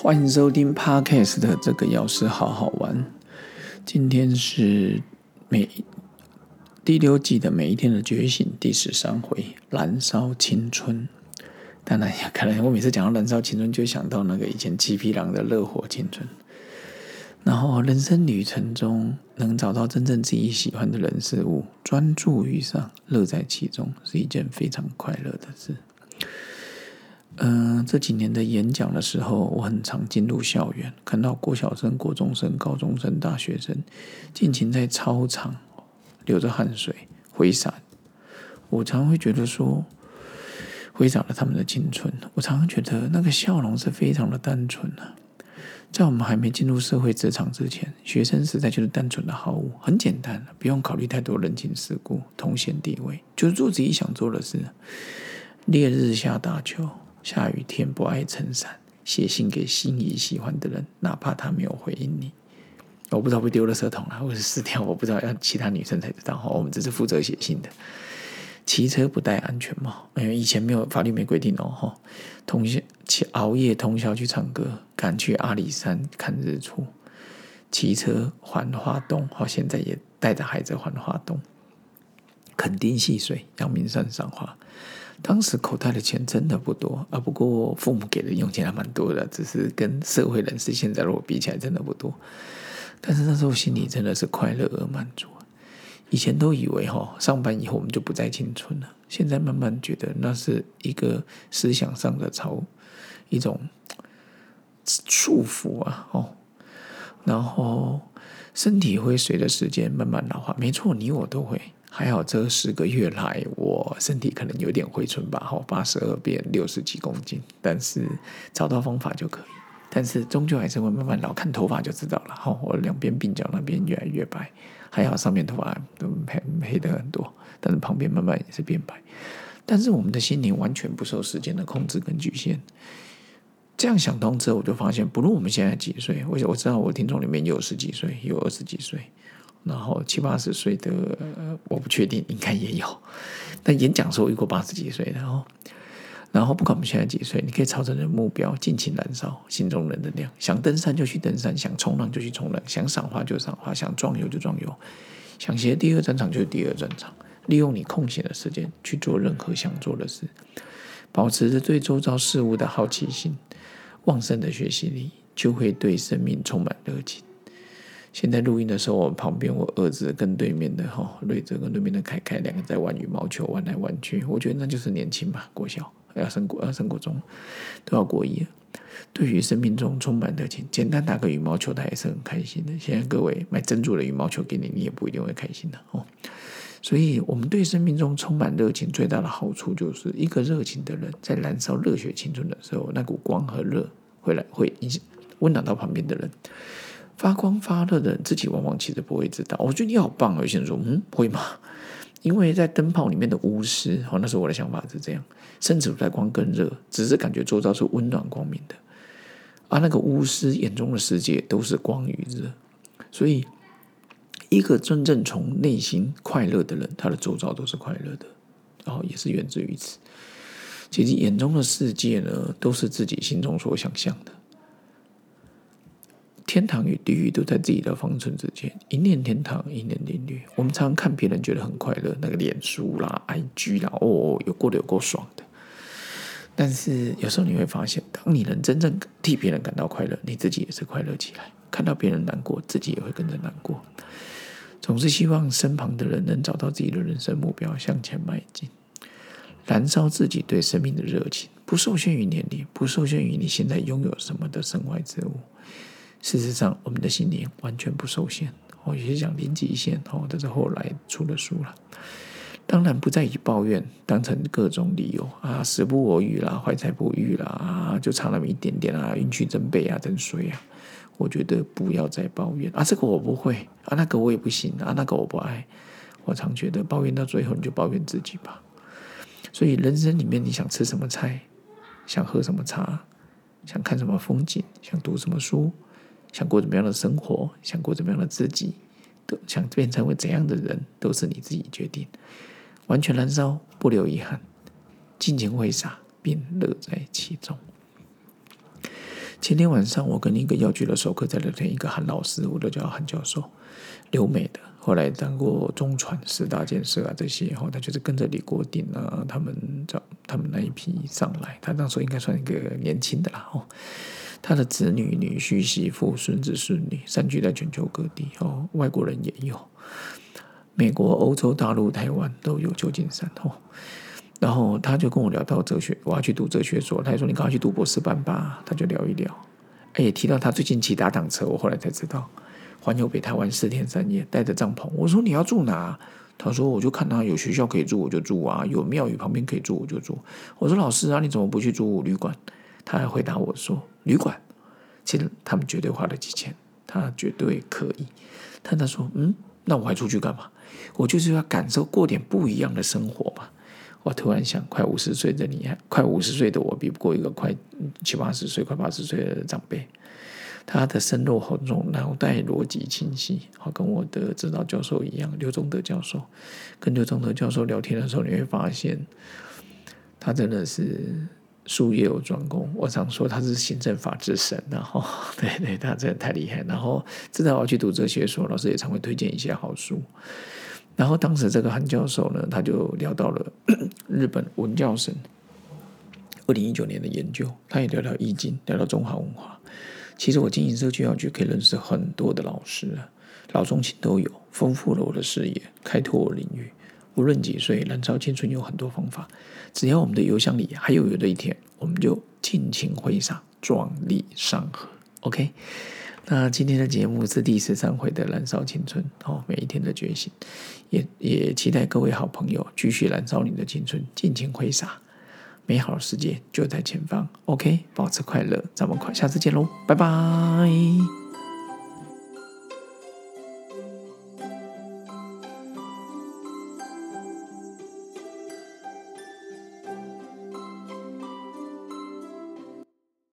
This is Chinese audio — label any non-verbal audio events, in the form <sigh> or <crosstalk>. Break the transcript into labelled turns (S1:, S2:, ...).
S1: 欢迎收听 Podcast 的这个钥匙好好玩。今天是每第六季的每一天的觉醒第十三回，燃烧青春。当然，可能我每次讲到燃烧青春，就想到那个以前七匹狼的热火青春。然后，人生旅程中能找到真正自己喜欢的人事物，专注于上，乐在其中，是一件非常快乐的事。嗯，这几年的演讲的时候，我很常进入校园，看到国小生、国中生、高中生、大学生尽情在操场流着汗水挥洒。我常会觉得说，挥洒了他们的青春。我常常觉得那个笑容是非常的单纯啊。在我们还没进入社会职场之前，学生时代就是单纯的好物，很简单，不用考虑太多人情世故、同衔地位，就是做自己想做的事。烈日下打球。下雨天不爱撑伞，写信给心仪喜欢的人，哪怕他没有回应你。我不知道被丢了色桶了，或者是撕掉，我不知道要其他女生才知道。哈，我们只是负责写信的。骑车不戴安全帽，因为以前没有法律没规定哦。哈，通宵去熬夜通宵去唱歌，赶去阿里山看日出。骑车环花东，好，现在也带着孩子环花东。垦丁戏水，阳明山赏花。当时口袋的钱真的不多啊，不过父母给的用钱还蛮多的，只是跟社会人士现在的我比起来，真的不多。但是那时候心里真的是快乐而满足。以前都以为哈，上班以后我们就不再青春了，现在慢慢觉得那是一个思想上的超一种束缚啊，哦，然后身体会随着时间慢慢老化，没错，你我都会。还好这十个月来，我身体可能有点回春吧，哈，八十二变六十几公斤，但是找到方法就可以。但是终究还是会慢慢老，看头发就知道了，哈，我两边鬓角那边越来越白，还好上面头发都黑黑的很多，但是旁边慢慢也是变白。但是我们的心灵完全不受时间的控制跟局限。这样想通之后，我就发现，不论我们现在几岁，我我知道我听众里面有十几岁，有二十几岁。然后七八十岁的，我不确定，应该也有。但演讲时候遇过八十几岁的哦。然后不管我们现在几岁，你可以朝着你的目标尽情燃烧心中的能量。想登山就去登山，想冲浪就去冲浪，想赏花就赏花，想壮游就壮游，想写第二专场就第二专场。利用你空闲的时间去做任何想做的事，保持着对周遭事物的好奇心、旺盛的学习力，就会对生命充满热情。现在录音的时候，我旁边我儿子跟对面的哈瑞泽跟对面的凯凯两个在玩羽毛球，玩来玩去。我觉得那就是年轻吧，国小 <laughs> 要升国要升国中，都要过一。对于生命中充满热情，简单打个羽毛球，他也是很开心的。现在各位买珍珠的羽毛球给你，你也不一定会开心的哦。所以，我们对生命中充满热情最大的好处，就是一个热情的人在燃烧热血青春的时候，那股光和热会来会影响温暖到旁边的人。发光发热的人自己往往其实不会知道。我觉得你好棒啊！有些人说，嗯，会吗？<laughs> 因为在灯泡里面的巫师，哦，那时候我的想法是这样，甚至在光更热，只是感觉周遭是温暖光明的。而那个巫师眼中的世界都是光与热，所以一个真正从内心快乐的人，他的周遭都是快乐的，然后也是源自于此。其实眼中的世界呢，都是自己心中所想象的。天堂与地狱都在自己的方寸之间，一念天堂，一念地狱。我们常看别人觉得很快乐，那个脸书啦、IG 啦，哦，有过得有够爽的。但是有时候你会发现，当你能真正替别人感到快乐，你自己也是快乐起来。看到别人难过，自己也会跟着难过。总是希望身旁的人能找到自己的人生目标，向前迈进，燃烧自己对生命的热情，不受限于年龄，不受限于你现在拥有什么的身外之物。事实上，我们的心灵完全不受限。哦也是讲零极限哦，这是后来出的书了。当然，不再以抱怨当成各种理由啊，时不我与啦，怀才不遇啦啊，就差那么一点点啊，运气真背啊，真衰啊。我觉得不要再抱怨啊，这个我不会啊，那个我也不行啊，那个我不爱。我常觉得抱怨到最后，你就抱怨自己吧。所以，人生里面你想吃什么菜，想喝什么茶，想看什么风景，想读什么书。想过怎么样的生活，想过怎么样的自己，都想变成为怎样的人，都是你自己决定。完全燃烧，不留遗憾，尽情挥洒，并乐在其中。前天晚上，我跟一个药局的授课在聊天，一个韩老师，我都叫韩教授，留美的，后来当过中传四大建设啊这些，然后他就是跟着李国鼎啊他们找他们那一批上来，他那时候应该算一个年轻的啦哦，他的子女、女婿、媳妇、孙子、孙女散居在全球各地哦，外国人也有，美国、欧洲大陆、台湾都有旧金山哦。然后他就跟我聊到哲学，我要去读哲学所，他说你赶快去读博士班吧。他就聊一聊，也提到他最近骑打挡车，我后来才知道，环游北台湾四天三夜，带着帐篷。我说你要住哪？他说我就看他有学校可以住我就住啊，有庙宇旁边可以住我就住。我说老师啊，你怎么不去住旅馆？他还回答我说旅馆，其实他们绝对花了几千，他绝对可以。但他说嗯，那我还出去干嘛？我就是要感受过点不一样的生活嘛。我突然想，快五十岁的你，快五十岁的我，比不过一个快七八十岁、快八十岁的长辈。他的身肉厚重，脑袋逻辑清晰，好跟我的指导教授一样，刘忠德教授。跟刘忠德教授聊天的时候，你会发现，他真的是术业有专攻。我常说他是行政法之神，然后 <laughs> 对对，他真的太厉害。然后知道我去读哲学所，老师也常会推荐一些好书。然后当时这个韩教授呢，他就聊到了 <clears throat> 日本文教省二零一九年的研究，他也聊聊易经，聊到中华文化。其实我经营社区药局，可以认识很多的老师，老中青都有，丰富了我的视野，开拓我领域。无论几岁，燃烧青春有很多方法，只要我们的邮箱里还有有的一天，我们就尽情挥洒，壮丽山河。OK。那今天的节目是第十三回的燃烧青春哦，每一天的觉醒，也也期待各位好朋友继续燃烧你的青春，尽情挥洒，美好的世界就在前方。OK，保持快乐，咱们快下次见喽，拜拜。